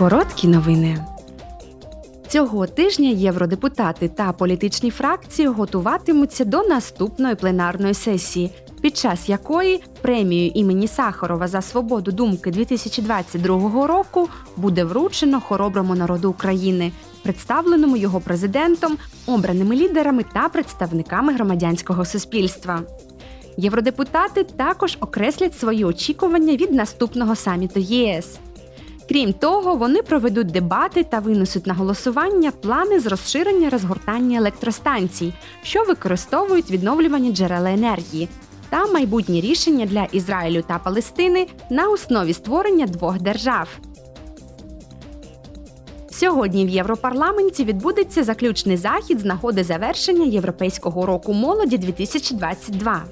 Короткі новини. Цього тижня євродепутати та політичні фракції готуватимуться до наступної пленарної сесії, під час якої премію імені Сахарова за свободу думки 2022 року буде вручено хороброму народу України, представленому його президентом, обраними лідерами та представниками громадянського суспільства. Євродепутати також окреслять свої очікування від наступного саміту ЄС. Крім того, вони проведуть дебати та винесуть на голосування плани з розширення розгортання електростанцій, що використовують відновлювані джерела енергії, та майбутні рішення для Ізраїлю та Палестини на основі створення двох держав. Сьогодні в Європарламенті відбудеться заключний захід з нагоди завершення Європейського року молоді 2022.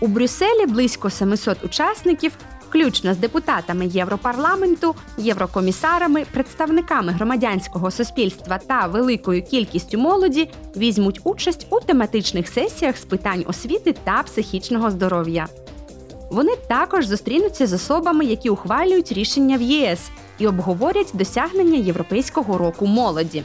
У Брюсселі близько 700 учасників, включно з депутатами Європарламенту, єврокомісарами, представниками громадянського суспільства та великою кількістю молоді, візьмуть участь у тематичних сесіях з питань освіти та психічного здоров'я. Вони також зустрінуться з особами, які ухвалюють рішення в ЄС і обговорять досягнення Європейського року молоді.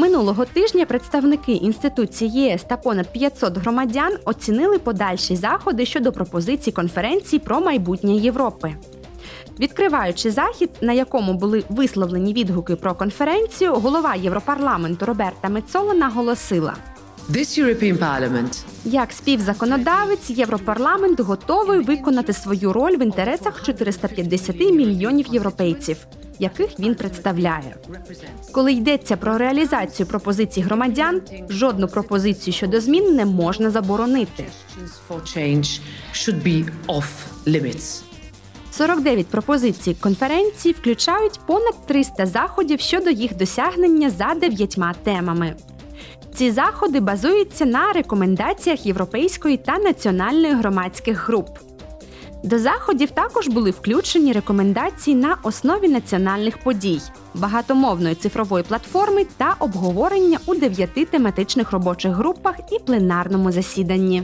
Минулого тижня представники інституції ЄС та понад 500 громадян оцінили подальші заходи щодо пропозицій конференції про майбутнє Європи. Відкриваючи захід, на якому були висловлені відгуки про конференцію, голова Європарламенту Роберта Мецола наголосила. This European Parliament Як співзаконодавець, Європарламент готовий виконати свою роль в інтересах 450 мільйонів європейців, яких він представляє. Коли йдеться про реалізацію пропозицій громадян, жодну пропозицію щодо змін не можна заборонити. suggestions for change should be off limits. 49 пропозицій конференції включають понад 300 заходів щодо їх досягнення за дев'ятьма темами. Ці заходи базуються на рекомендаціях європейської та національної громадських груп. До заходів також були включені рекомендації на основі національних подій, багатомовної цифрової платформи та обговорення у дев'яти тематичних робочих групах і пленарному засіданні.